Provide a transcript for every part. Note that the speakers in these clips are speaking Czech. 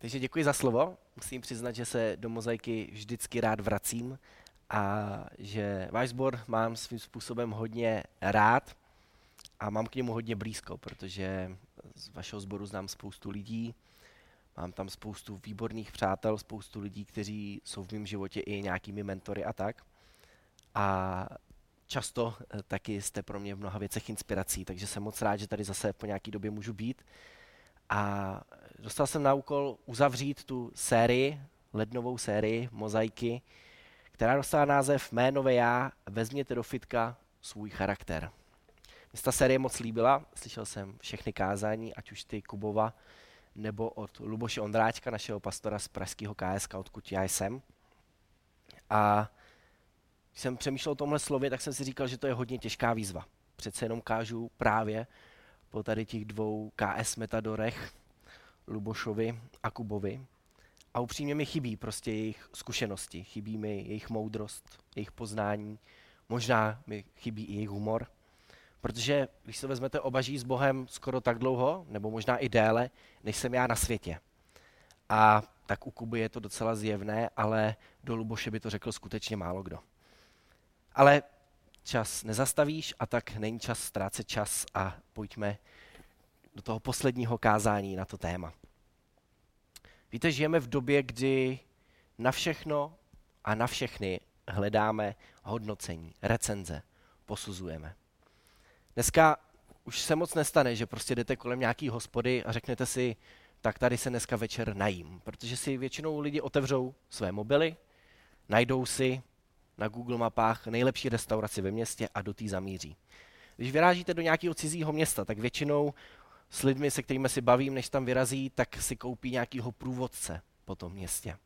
Takže děkuji za slovo. Musím přiznat, že se do mozaiky vždycky rád vracím a že váš sbor mám svým způsobem hodně rád a mám k němu hodně blízko, protože z vašeho sboru znám spoustu lidí, mám tam spoustu výborných přátel, spoustu lidí, kteří jsou v mém životě i nějakými mentory a tak. A často eh, taky jste pro mě v mnoha věcech inspirací, takže jsem moc rád, že tady zase po nějaký době můžu být. A dostal jsem na úkol uzavřít tu sérii, lednovou sérii mozaiky, která dostala název Mé nové já, vezměte do fitka svůj charakter. Mně ta série moc líbila, slyšel jsem všechny kázání, ať už ty Kubova, nebo od Luboše Ondráčka, našeho pastora z pražského KSK, odkud já jsem. A když jsem přemýšlel o tomhle slově, tak jsem si říkal, že to je hodně těžká výzva. Přece jenom kážu právě po tady těch dvou KS metadorech, Lubošovi a Kubovi. A upřímně mi chybí prostě jejich zkušenosti, chybí mi jejich moudrost, jejich poznání, možná mi chybí i jejich humor. Protože když se vezmete oba s Bohem skoro tak dlouho, nebo možná i déle, než jsem já na světě. A tak u Kuby je to docela zjevné, ale do Luboše by to řekl skutečně málo kdo. Ale čas nezastavíš a tak není čas ztrácet čas a pojďme do toho posledního kázání na to téma. Víte, žijeme v době, kdy na všechno a na všechny hledáme hodnocení, recenze, posuzujeme. Dneska už se moc nestane, že prostě jdete kolem nějaký hospody a řeknete si, tak tady se dneska večer najím, protože si většinou lidi otevřou své mobily, najdou si na Google mapách nejlepší restauraci ve městě a do té zamíří. Když vyrážíte do nějakého cizího města, tak většinou s lidmi, se kterými si bavím, než tam vyrazí, tak si koupí nějakého průvodce po tom městě.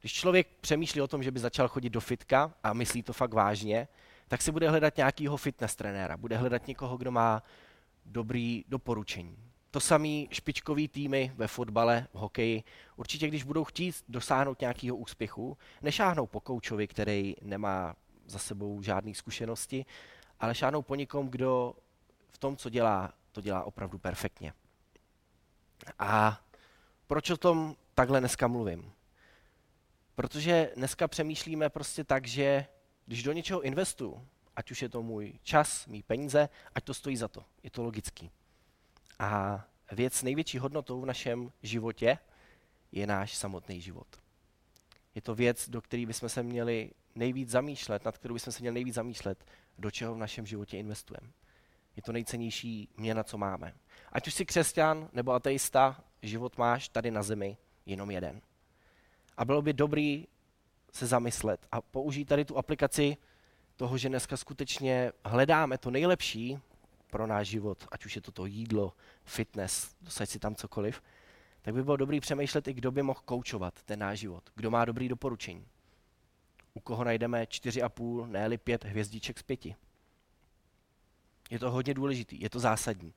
Když člověk přemýšlí o tom, že by začal chodit do fitka a myslí to fakt vážně, tak si bude hledat nějakého fitness trenéra, bude hledat někoho, kdo má dobrý doporučení. To samý špičkový týmy ve fotbale, v hokeji, určitě když budou chtít dosáhnout nějakého úspěchu, nešáhnou po koučovi, který nemá za sebou žádné zkušenosti, ale šáhnou po někom, kdo v tom, co dělá, to dělá opravdu perfektně. A proč o tom takhle dneska mluvím? Protože dneska přemýšlíme prostě tak, že když do něčeho investuju, ať už je to můj čas, mý peníze, ať to stojí za to. Je to logický. A věc největší hodnotou v našem životě je náš samotný život. Je to věc, do které bychom se měli nejvíc zamýšlet, nad kterou bychom se měli nejvíc zamýšlet, do čeho v našem životě investujeme. Je to nejcennější měna, co máme. Ať už jsi křesťan nebo ateista, život máš tady na zemi jenom jeden. A bylo by dobrý se zamyslet a použít tady tu aplikaci toho, že dneska skutečně hledáme to nejlepší pro náš život, ať už je to to jídlo, fitness, dosaď si tam cokoliv, tak by bylo dobrý přemýšlet i kdo by mohl koučovat ten náš život, kdo má dobrý doporučení. U koho najdeme 4,5, ne 5 hvězdiček z pěti. Je to hodně důležitý, je to zásadní.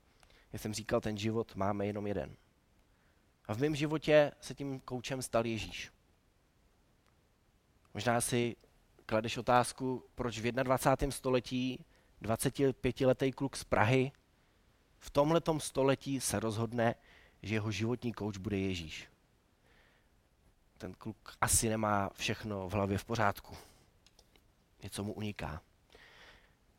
Jak jsem říkal, ten život máme jenom jeden. A v mém životě se tím koučem stal Ježíš. Možná si kladeš otázku, proč v 21. století 25-letý kluk z Prahy v tomhletom století se rozhodne, že jeho životní kouč bude Ježíš. Ten kluk asi nemá všechno v hlavě v pořádku. Něco mu uniká.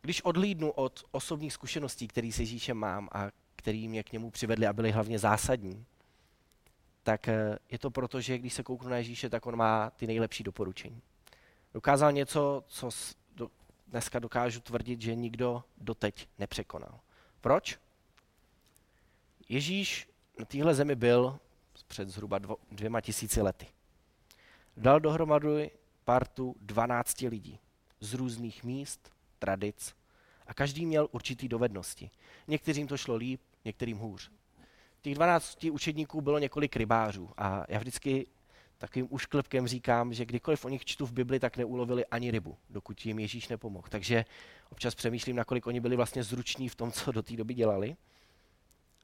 Když odhlídnu od osobních zkušeností, které s Ježíšem mám a které mě k němu přivedly a byly hlavně zásadní, tak eh, je to proto, že když se kouknu na Ježíše, tak on má ty nejlepší doporučení. Dokázal něco, co dneska dokážu tvrdit, že nikdo doteď nepřekonal. Proč? Ježíš na téhle zemi byl před zhruba dvo, dvěma tisíci lety. Dal dohromady partu 12 lidí z různých míst, tradic a každý měl určitý dovednosti. Některým to šlo líp, některým hůř. Těch 12 učedníků bylo několik rybářů a já vždycky takovým ušklepkem říkám, že kdykoliv o nich čtu v Bibli, tak neulovili ani rybu, dokud jim Ježíš nepomohl. Takže občas přemýšlím, nakolik oni byli vlastně zruční v tom, co do té doby dělali.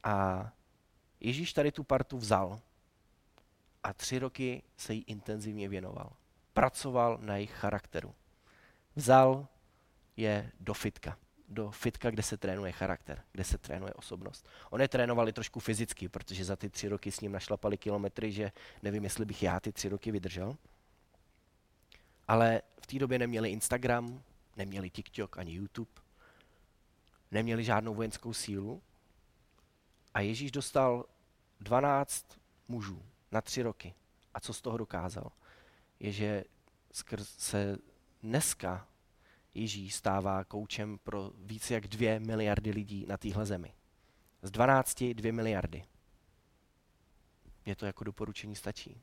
A Ježíš tady tu partu vzal a tři roky se jí intenzivně věnoval. Pracoval na jejich charakteru. Vzal je do fitka, do fitka, kde se trénuje charakter, kde se trénuje osobnost. On je trénovali trošku fyzicky, protože za ty tři roky s ním našlapali kilometry, že nevím, jestli bych já ty tři roky vydržel. Ale v té době neměli Instagram, neměli TikTok ani YouTube, neměli žádnou vojenskou sílu. A Ježíš dostal 12 mužů na tři roky. A co z toho dokázal? Je, že skrz se dneska Ježíš stává koučem pro více jak dvě miliardy lidí na téhle zemi. Z 12 dvě miliardy. Mně to jako doporučení stačí.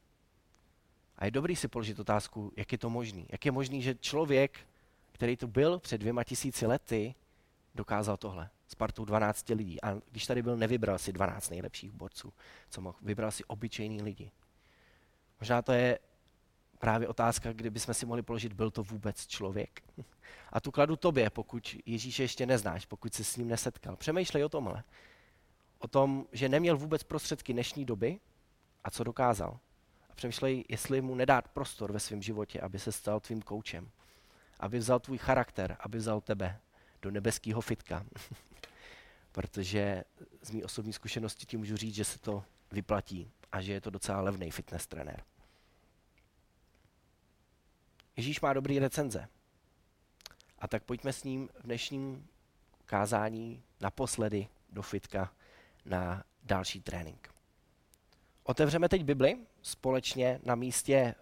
A je dobrý si položit otázku, jak je to možný. Jak je možný, že člověk, který tu byl před dvěma tisíci lety, dokázal tohle. S partou 12 lidí. A když tady byl, nevybral si 12 nejlepších borců, co mohl. Vybral si obyčejný lidi. Možná to je právě otázka, kdybychom si mohli položit, byl to vůbec člověk? A tu kladu tobě, pokud Ježíše ještě neznáš, pokud se s ním nesetkal. Přemýšlej o tomhle. O tom, že neměl vůbec prostředky dnešní doby a co dokázal. A přemýšlej, jestli mu nedát prostor ve svém životě, aby se stal tvým koučem. Aby vzal tvůj charakter, aby vzal tebe do nebeského fitka. Protože z mý osobní zkušenosti ti můžu říct, že se to vyplatí a že je to docela levný fitness trenér. Ježíš má dobrý recenze. A tak pojďme s ním v dnešním kázání naposledy do fitka na další trénink. Otevřeme teď Bibli společně na místě e,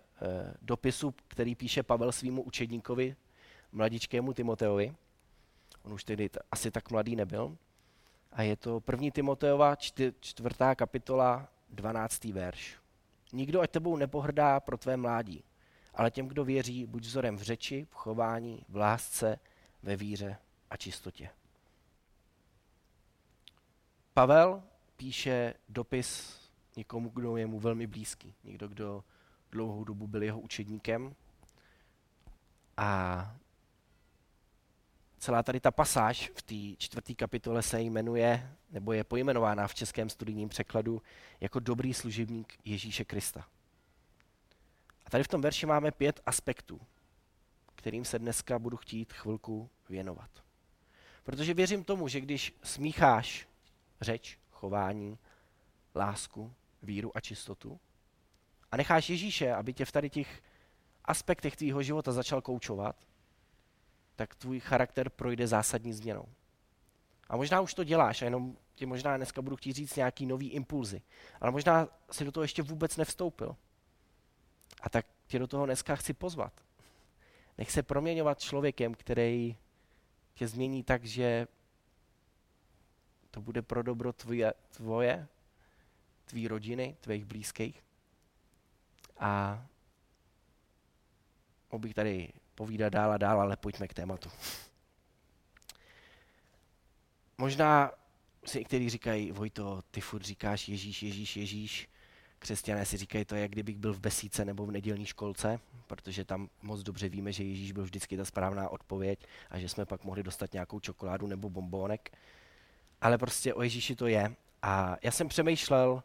dopisu, který píše Pavel svýmu učedníkovi, mladičkému Timoteovi. On už tedy t- asi tak mladý nebyl. A je to první Timoteova, čtvrtá kapitola, 12. verš. Nikdo ať tebou nepohrdá pro tvé mládí, ale těm, kdo věří, buď vzorem v řeči, v chování, v lásce, ve víře a čistotě. Pavel píše dopis někomu, kdo je mu velmi blízký, někdo, kdo dlouhou dobu byl jeho učedníkem. A celá tady ta pasáž v té čtvrté kapitole se jmenuje, nebo je pojmenována v českém studijním překladu jako dobrý služebník Ježíše Krista. A tady v tom verši máme pět aspektů, kterým se dneska budu chtít chvilku věnovat. Protože věřím tomu, že když smícháš řeč, chování, lásku, víru a čistotu a necháš Ježíše, aby tě v tady těch aspektech tvýho života začal koučovat, tak tvůj charakter projde zásadní změnou. A možná už to děláš a jenom ti možná dneska budu chtít říct nějaký nový impulzy. Ale možná si do toho ještě vůbec nevstoupil. A tak tě do toho dneska chci pozvat. Nech se proměňovat člověkem, který tě změní tak, že to bude pro dobro tvoje, tvoje tvý rodiny, tvých blízkých. A mohl bych tady povídat dál a dál, ale pojďme k tématu. Možná si někteří říkají, Vojto, ty furt říkáš Ježíš, Ježíš, Ježíš. Křesťané si říkají to, jak kdybych byl v besíce nebo v nedělní školce, protože tam moc dobře víme, že Ježíš byl vždycky ta správná odpověď a že jsme pak mohli dostat nějakou čokoládu nebo bombónek. Ale prostě o Ježíši to je. A já jsem přemýšlel,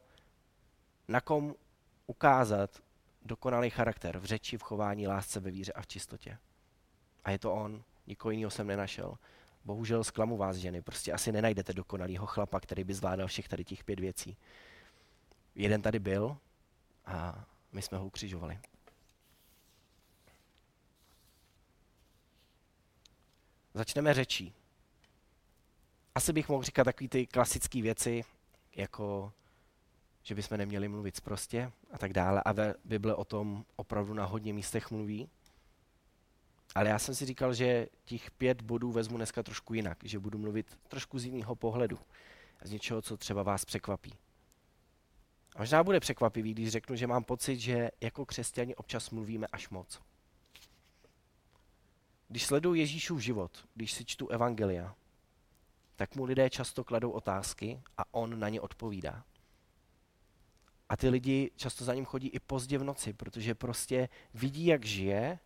na kom ukázat dokonalý charakter v řeči, v chování, lásce, ve víře a v čistotě. A je to on, nikoho jiného jsem nenašel. Bohužel zklamu vás ženy, prostě asi nenajdete dokonalýho chlapa, který by zvládal všech tady těch pět věcí. Jeden tady byl a my jsme ho ukřižovali. Začneme řečí. Asi bych mohl říkat takové ty klasické věci, jako že bychom neměli mluvit prostě a tak dále. A Bible o tom opravdu na hodně místech mluví. Ale já jsem si říkal, že těch pět bodů vezmu dneska trošku jinak, že budu mluvit trošku z jiného pohledu. Z něčeho, co třeba vás překvapí. A možná bude překvapivý, když řeknu, že mám pocit, že jako křesťani občas mluvíme až moc. Když sleduju Ježíšův život, když si čtu evangelia, tak mu lidé často kladou otázky a on na ně odpovídá. A ty lidi často za ním chodí i pozdě v noci, protože prostě vidí, jak žije,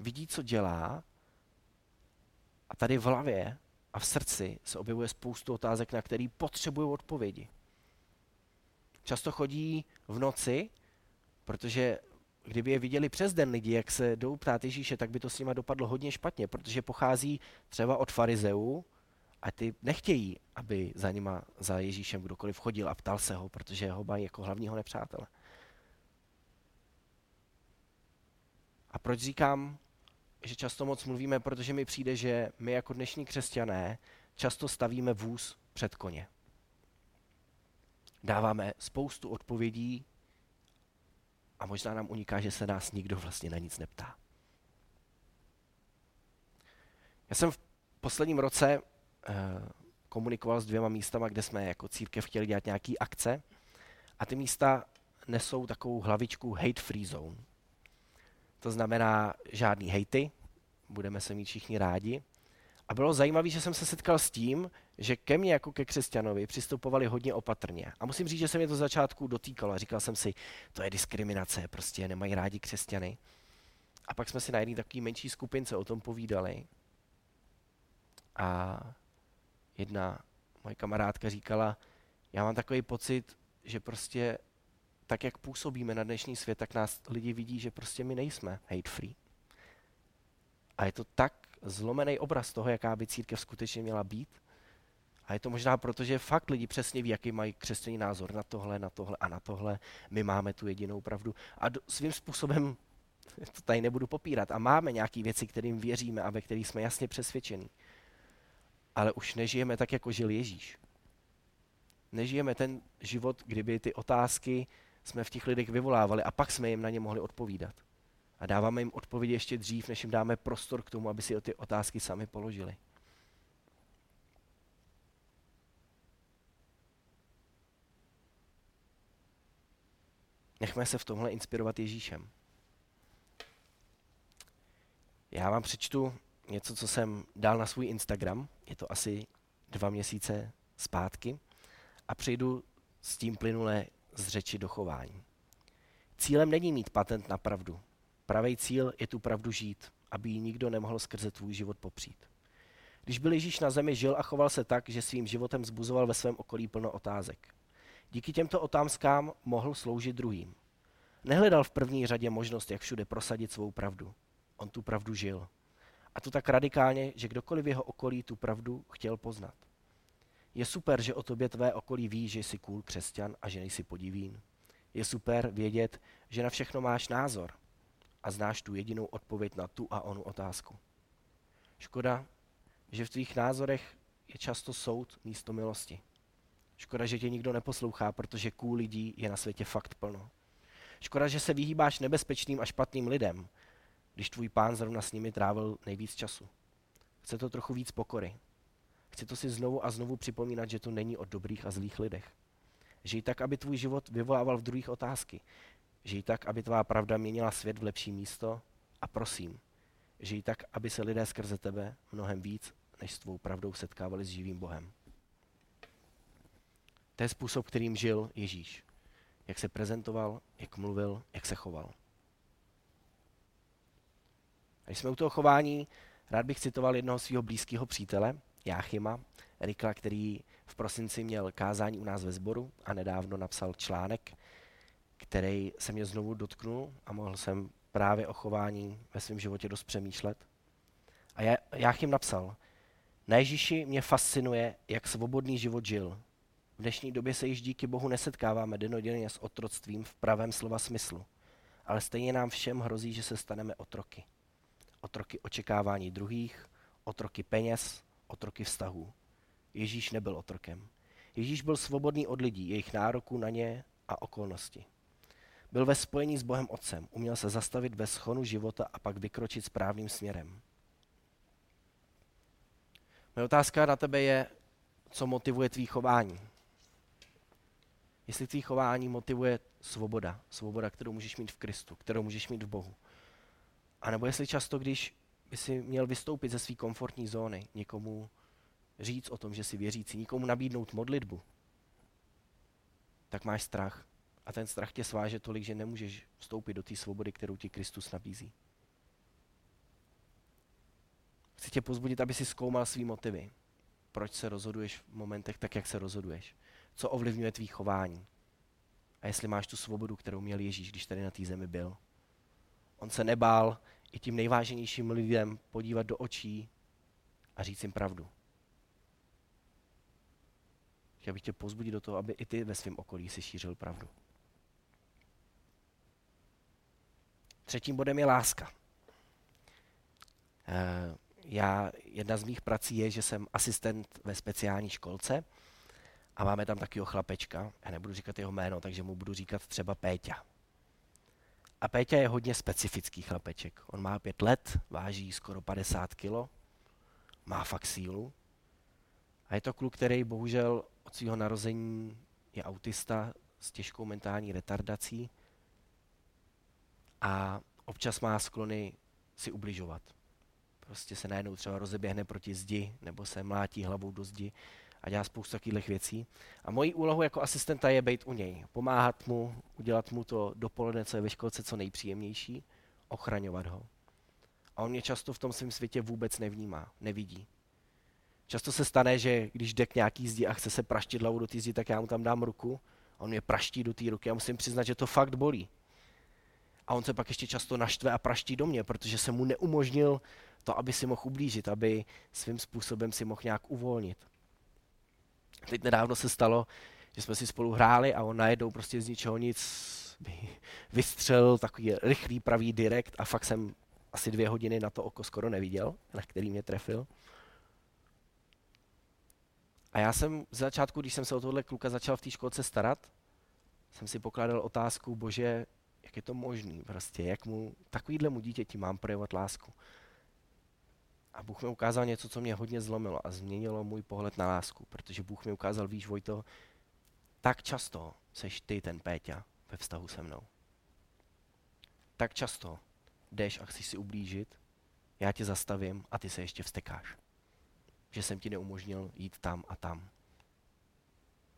vidí, co dělá a tady v hlavě a v srdci se objevuje spoustu otázek, na které potřebují odpovědi. Často chodí v noci, protože kdyby je viděli přes den lidi, jak se jdou ptát Ježíše, tak by to s nima dopadlo hodně špatně, protože pochází třeba od farizeů a ty nechtějí, aby za nima, za Ježíšem kdokoliv chodil a ptal se ho, protože ho mají jako hlavního nepřátele. A proč říkám, že často moc mluvíme, protože mi přijde, že my jako dnešní křesťané často stavíme vůz před koně. Dáváme spoustu odpovědí a možná nám uniká, že se nás nikdo vlastně na nic neptá. Já jsem v posledním roce eh, komunikoval s dvěma místama, kde jsme jako církev chtěli dělat nějaké akce a ty místa nesou takovou hlavičku hate free zone. To znamená žádný hejty, budeme se mít všichni rádi. A bylo zajímavé, že jsem se setkal s tím, že ke mně jako ke křesťanovi přistupovali hodně opatrně. A musím říct, že se mě to začátku dotýkalo. Říkal jsem si, to je diskriminace, prostě nemají rádi křesťany. A pak jsme si na jedné takové menší skupince o tom povídali. A jedna moje kamarádka říkala, já mám takový pocit, že prostě tak, jak působíme na dnešní svět, tak nás lidi vidí, že prostě my nejsme hate free. A je to tak zlomený obraz toho, jaká by církev skutečně měla být. A je to možná proto, že fakt lidi přesně ví, jaký mají křesťaný názor na tohle, na tohle a na tohle. My máme tu jedinou pravdu. A do, svým způsobem to tady nebudu popírat. A máme nějaké věci, kterým věříme a ve kterých jsme jasně přesvědčení. Ale už nežijeme tak, jako žil Ježíš. Nežijeme ten život, kdyby ty otázky jsme v těch lidech vyvolávali a pak jsme jim na ně mohli odpovídat. A dáváme jim odpovědi ještě dřív, než jim dáme prostor k tomu, aby si ty otázky sami položili. Nechme se v tomhle inspirovat Ježíšem. Já vám přečtu něco, co jsem dal na svůj Instagram. Je to asi dva měsíce zpátky. A přejdu s tím plynule z řeči do chování. Cílem není mít patent na pravdu. Pravý cíl je tu pravdu žít, aby ji nikdo nemohl skrze tvůj život popřít. Když byl Ježíš na zemi, žil a choval se tak, že svým životem zbuzoval ve svém okolí plno otázek. Díky těmto otázkám mohl sloužit druhým. Nehledal v první řadě možnost, jak všude prosadit svou pravdu. On tu pravdu žil. A to tak radikálně, že kdokoliv v jeho okolí tu pravdu chtěl poznat. Je super, že o tobě tvé okolí ví, že jsi cool křesťan a že nejsi podivín. Je super vědět, že na všechno máš názor a znáš tu jedinou odpověď na tu a onu otázku. Škoda, že v tvých názorech je často soud místo milosti. Škoda, že tě nikdo neposlouchá, protože cool lidí je na světě fakt plno. Škoda, že se vyhýbáš nebezpečným a špatným lidem, když tvůj pán zrovna s nimi trávil nejvíc času. Chce to trochu víc pokory. Chci to si znovu a znovu připomínat, že to není o dobrých a zlých lidech. Žij tak, aby tvůj život vyvolával v druhých otázky. Žij tak, aby tvá pravda měnila svět v lepší místo. A prosím, žij tak, aby se lidé skrze tebe mnohem víc, než s tvou pravdou setkávali s živým Bohem. To je způsob, kterým žil Ježíš. Jak se prezentoval, jak mluvil, jak se choval. A když jsme u toho chování, rád bych citoval jednoho svého blízkého přítele, Jáchyma, Rikla, který v prosinci měl kázání u nás ve sboru a nedávno napsal článek, který se mě znovu dotknul a mohl jsem právě o chování ve svém životě dost přemýšlet. A já, Jáchym napsal, na Ježíši mě fascinuje, jak svobodný život žil. V dnešní době se již díky Bohu nesetkáváme denodenně s otroctvím v pravém slova smyslu, ale stejně nám všem hrozí, že se staneme otroky. Otroky očekávání druhých, otroky peněz, otroky vztahů. Ježíš nebyl otrokem. Ježíš byl svobodný od lidí, jejich nároků na ně a okolnosti. Byl ve spojení s Bohem Otcem, uměl se zastavit ve schonu života a pak vykročit správným směrem. Moje otázka na tebe je, co motivuje tvý chování. Jestli tvý chování motivuje svoboda, svoboda, kterou můžeš mít v Kristu, kterou můžeš mít v Bohu. A nebo jestli často, když by si měl vystoupit ze své komfortní zóny, někomu říct o tom, že si věřící, nikomu nabídnout modlitbu, tak máš strach. A ten strach tě sváže tolik, že nemůžeš vstoupit do té svobody, kterou ti Kristus nabízí. Chci tě pozbudit, aby si zkoumal svý motivy. Proč se rozhoduješ v momentech tak, jak se rozhoduješ? Co ovlivňuje tvý chování? A jestli máš tu svobodu, kterou měl Ježíš, když tady na té zemi byl? on se nebál i tím nejváženějším lidem podívat do očí a říct jim pravdu. Chtěl bych tě pozbudit do toho, aby i ty ve svém okolí si šířil pravdu. Třetím bodem je láska. Eh, já, jedna z mých prací je, že jsem asistent ve speciální školce a máme tam takového chlapečka, já nebudu říkat jeho jméno, takže mu budu říkat třeba Péťa. A Péťa je hodně specifický chlapeček. On má pět let, váží skoro 50 kilo, má fakt sílu. A je to kluk, který bohužel od svého narození je autista s těžkou mentální retardací a občas má sklony si ubližovat. Prostě se najednou třeba rozeběhne proti zdi nebo se mlátí hlavou do zdi a dělá spoustu takových věcí. A mojí úlohou jako asistenta je být u něj, pomáhat mu, udělat mu to dopoledne, co je ve školce, co nejpříjemnější, ochraňovat ho. A on mě často v tom svém světě vůbec nevnímá, nevidí. Často se stane, že když jde k nějaký zdi a chce se praštit hlavou do té zdi, tak já mu tam dám ruku, on mě praští do té ruky a musím přiznat, že to fakt bolí. A on se pak ještě často naštve a praští do mě, protože jsem mu neumožnil to, aby si mohl ublížit, aby svým způsobem si mohl nějak uvolnit. Teď nedávno se stalo, že jsme si spolu hráli a on najednou prostě z ničeho nic vystřelil takový rychlý pravý direkt a fakt jsem asi dvě hodiny na to oko skoro neviděl, na který mě trefil. A já jsem z začátku, když jsem se o tohle kluka začal v té školce starat, jsem si pokládal otázku, bože, jak je to možný prostě, jak mu, takovýhle mu dítěti mám projevovat lásku. A Bůh mi ukázal něco, co mě hodně zlomilo a změnilo můj pohled na lásku, protože Bůh mi ukázal, víš, Vojto, tak často seš ty ten Péťa ve vztahu se mnou. Tak často jdeš a chceš si ublížit, já tě zastavím a ty se ještě vstekáš. Že jsem ti neumožnil jít tam a tam.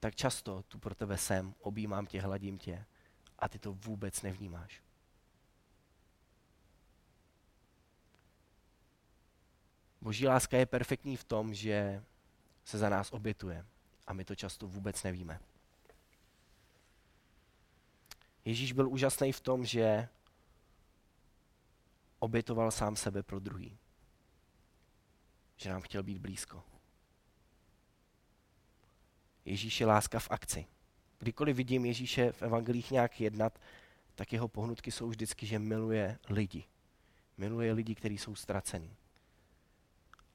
Tak často tu pro tebe jsem, objímám tě, hladím tě a ty to vůbec nevnímáš. Boží láska je perfektní v tom, že se za nás obětuje a my to často vůbec nevíme. Ježíš byl úžasný v tom, že obětoval sám sebe pro druhý. Že nám chtěl být blízko. Ježíš je láska v akci. Kdykoliv vidím Ježíše v evangelích nějak jednat, tak jeho pohnutky jsou vždycky, že miluje lidi. Miluje lidi, kteří jsou ztracení.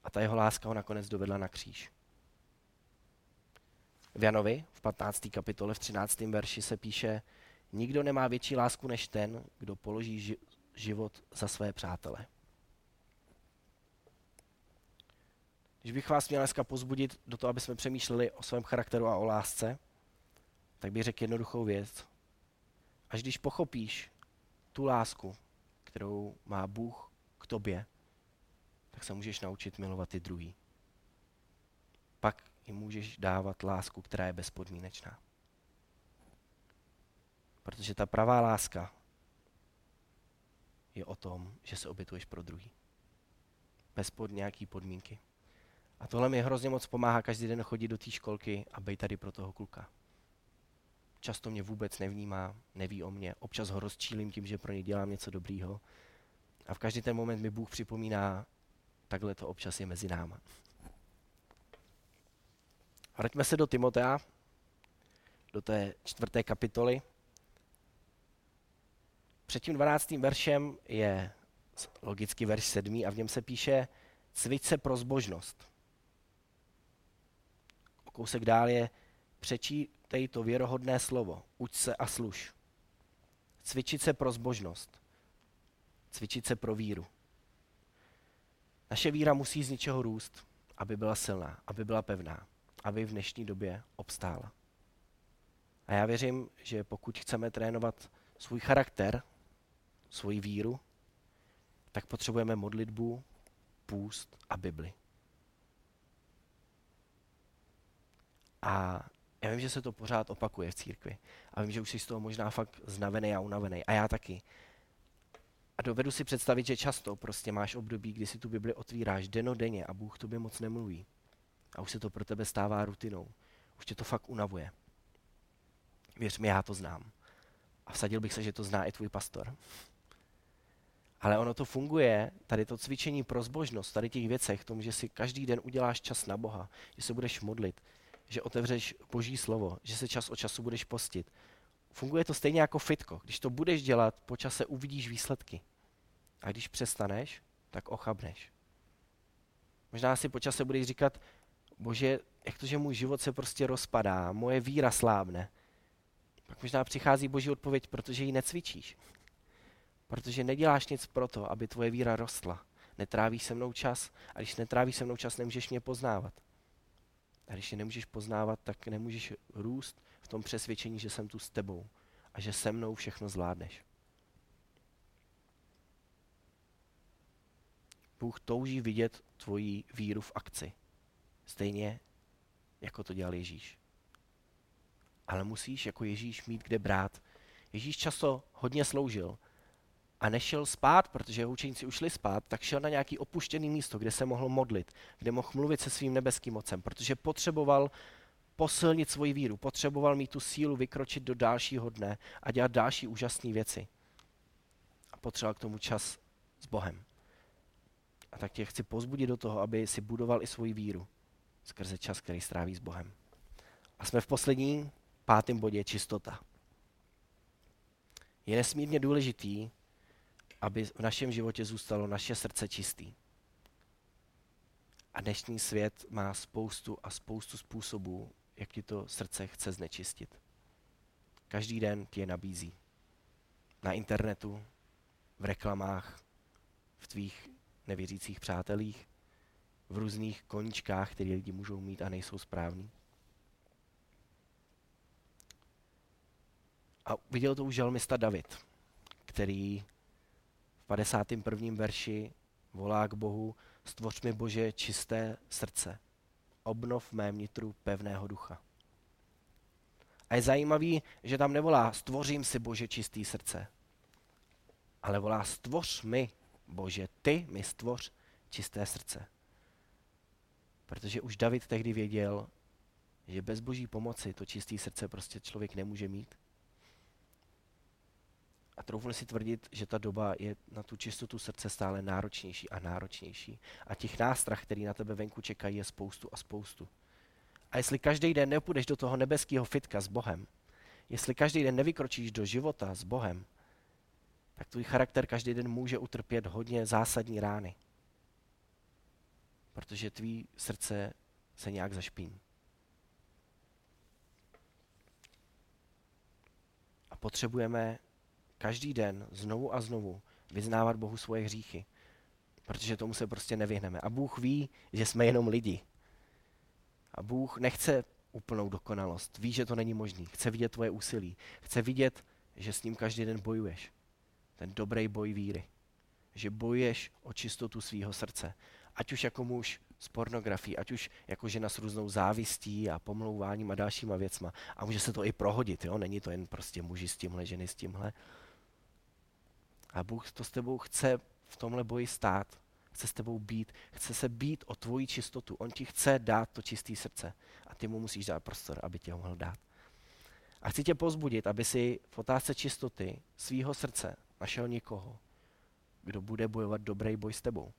A ta jeho láska ho nakonec dovedla na kříž. V Janovi v 15. kapitole v 13. verši se píše, nikdo nemá větší lásku než ten, kdo položí ži- život za své přátele. Když bych vás měl dneska pozbudit do toho, aby jsme přemýšleli o svém charakteru a o lásce, tak bych řekl jednoduchou věc. Až když pochopíš tu lásku, kterou má Bůh k tobě, tak se můžeš naučit milovat i druhý. Pak jim můžeš dávat lásku, která je bezpodmínečná. Protože ta pravá láska je o tom, že se obětuješ pro druhý. Bez pod nějaký podmínky. A tohle mi hrozně moc pomáhá každý den chodit do té školky a být tady pro toho kluka. Často mě vůbec nevnímá, neví o mě. Občas ho rozčílím tím, že pro ně dělám něco dobrýho. A v každý ten moment mi Bůh připomíná, takhle to občas je mezi náma. Vraťme se do Timotea, do té čtvrté kapitoly. Před tím 12. veršem je logicky verš 7. a v něm se píše cvič se pro zbožnost. O kousek dál je přečítej to věrohodné slovo, uč se a služ. Cvičit se pro zbožnost. Cvičit se pro víru. Naše víra musí z něčeho růst, aby byla silná, aby byla pevná, aby v dnešní době obstála. A já věřím, že pokud chceme trénovat svůj charakter, svoji víru, tak potřebujeme modlitbu, půst a Bibli. A já vím, že se to pořád opakuje v církvi. A vím, že už jsi z toho možná fakt znavený a unavený. A já taky. A dovedu si představit, že často prostě máš období, kdy si tu Bibli otvíráš denodenně a Bůh tobě moc nemluví. A už se to pro tebe stává rutinou. Už tě to fakt unavuje. Věř mi, já to znám. A vsadil bych se, že to zná i tvůj pastor. Ale ono to funguje, tady to cvičení pro zbožnost, tady těch věcech, tomu, že si každý den uděláš čas na Boha, že se budeš modlit, že otevřeš Boží slovo, že se čas od času budeš postit. Funguje to stejně jako fitko. Když to budeš dělat, po čase uvidíš výsledky. A když přestaneš, tak ochabneš. Možná si po čase budeš říkat, bože, jak to, že můj život se prostě rozpadá, moje víra slábne. Pak možná přichází boží odpověď, protože ji necvičíš. Protože neděláš nic pro to, aby tvoje víra rostla. Netrávíš se mnou čas a když netrávíš se mnou čas, nemůžeš mě poznávat. A když mě nemůžeš poznávat, tak nemůžeš růst v tom přesvědčení, že jsem tu s tebou a že se mnou všechno zvládneš. Bůh touží vidět tvoji víru v akci. Stejně, jako to dělal Ježíš. Ale musíš jako Ježíš mít kde brát. Ježíš často hodně sloužil a nešel spát, protože jeho učeníci ušli spát, tak šel na nějaký opuštěný místo, kde se mohl modlit, kde mohl mluvit se svým nebeským mocem, protože potřeboval posilnit svoji víru, potřeboval mít tu sílu vykročit do dalšího dne a dělat další úžasné věci. A potřeboval k tomu čas s Bohem. A tak tě chci pozbudit do toho, aby si budoval i svoji víru skrze čas, který stráví s Bohem. A jsme v posledním pátém bodě čistota. Je nesmírně důležitý, aby v našem životě zůstalo naše srdce čistý. A dnešní svět má spoustu a spoustu způsobů, jak ti to srdce chce znečistit. Každý den ti je nabízí. Na internetu, v reklamách, v tvých nevěřících přátelích, v různých koničkách, které lidi můžou mít a nejsou správní. A viděl to už žalmista David, který 51. verši volá k Bohu, stvoř mi Bože čisté srdce, obnov mé nitru pevného ducha. A je zajímavý, že tam nevolá stvořím si Bože čistý srdce, ale volá stvoř mi Bože, ty mi stvoř čisté srdce. Protože už David tehdy věděl, že bez boží pomoci to čisté srdce prostě člověk nemůže mít. A troufnu si tvrdit, že ta doba je na tu čistotu srdce stále náročnější a náročnější. A těch nástrah, který na tebe venku čekají, je spoustu a spoustu. A jestli každý den nepůjdeš do toho nebeského fitka s Bohem, jestli každý den nevykročíš do života s Bohem, tak tvůj charakter každý den může utrpět hodně zásadní rány. Protože tvý srdce se nějak zašpíní. A potřebujeme každý den znovu a znovu vyznávat Bohu svoje hříchy, protože tomu se prostě nevyhneme. A Bůh ví, že jsme jenom lidi. A Bůh nechce úplnou dokonalost. Ví, že to není možné. Chce vidět tvoje úsilí. Chce vidět, že s ním každý den bojuješ ten dobrý boj víry. Že bojuješ o čistotu svého srdce. Ať už jako muž s pornografií, ať už jako žena s různou závistí a pomlouváním a dalšíma věcma. A může se to i prohodit, jo? není to jen prostě muži s tímhle, ženy s tímhle. A Bůh to s tebou chce v tomhle boji stát. Chce s tebou být, chce se být o tvoji čistotu. On ti chce dát to čisté srdce. A ty mu musíš dát prostor, aby tě ho mohl dát. A chci tě pozbudit, aby si v otázce čistoty svého srdce našel někoho, kdo bude bojovat dobrý boj s tebou.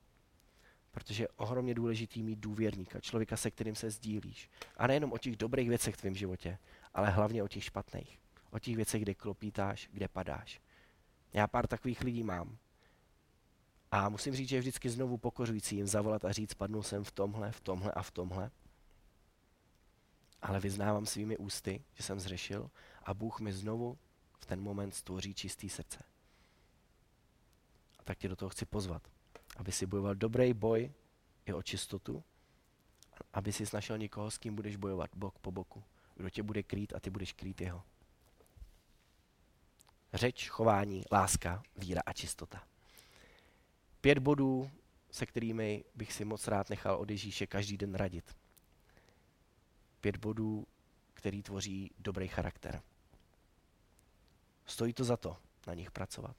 Protože je ohromně důležitý mít důvěrníka, člověka, se kterým se sdílíš. A nejenom o těch dobrých věcech v tvém životě, ale hlavně o těch špatných. O těch věcech, kde klopítáš, kde padáš. Já pár takových lidí mám. A musím říct, že je vždycky znovu pokořující jim zavolat a říct, padnul jsem v tomhle, v tomhle a v tomhle. Ale vyznávám svými ústy, že jsem zřešil a Bůh mi znovu v ten moment stvoří čistý srdce. A tak tě do toho chci pozvat, aby si bojoval dobrý boj i o čistotu, aby si našel někoho, s kým budeš bojovat bok po boku, kdo tě bude krýt a ty budeš krýt jeho. Řeč, chování, láska, víra a čistota. Pět bodů, se kterými bych si moc rád nechal od Ježíše každý den radit. Pět bodů, který tvoří dobrý charakter. Stojí to za to na nich pracovat.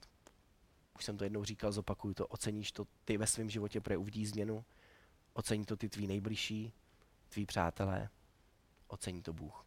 Už jsem to jednou říkal, zopakuju to, oceníš to ty ve svém životě, protože uvidíš změnu, ocení to ty tví nejbližší, tví přátelé, ocení to Bůh.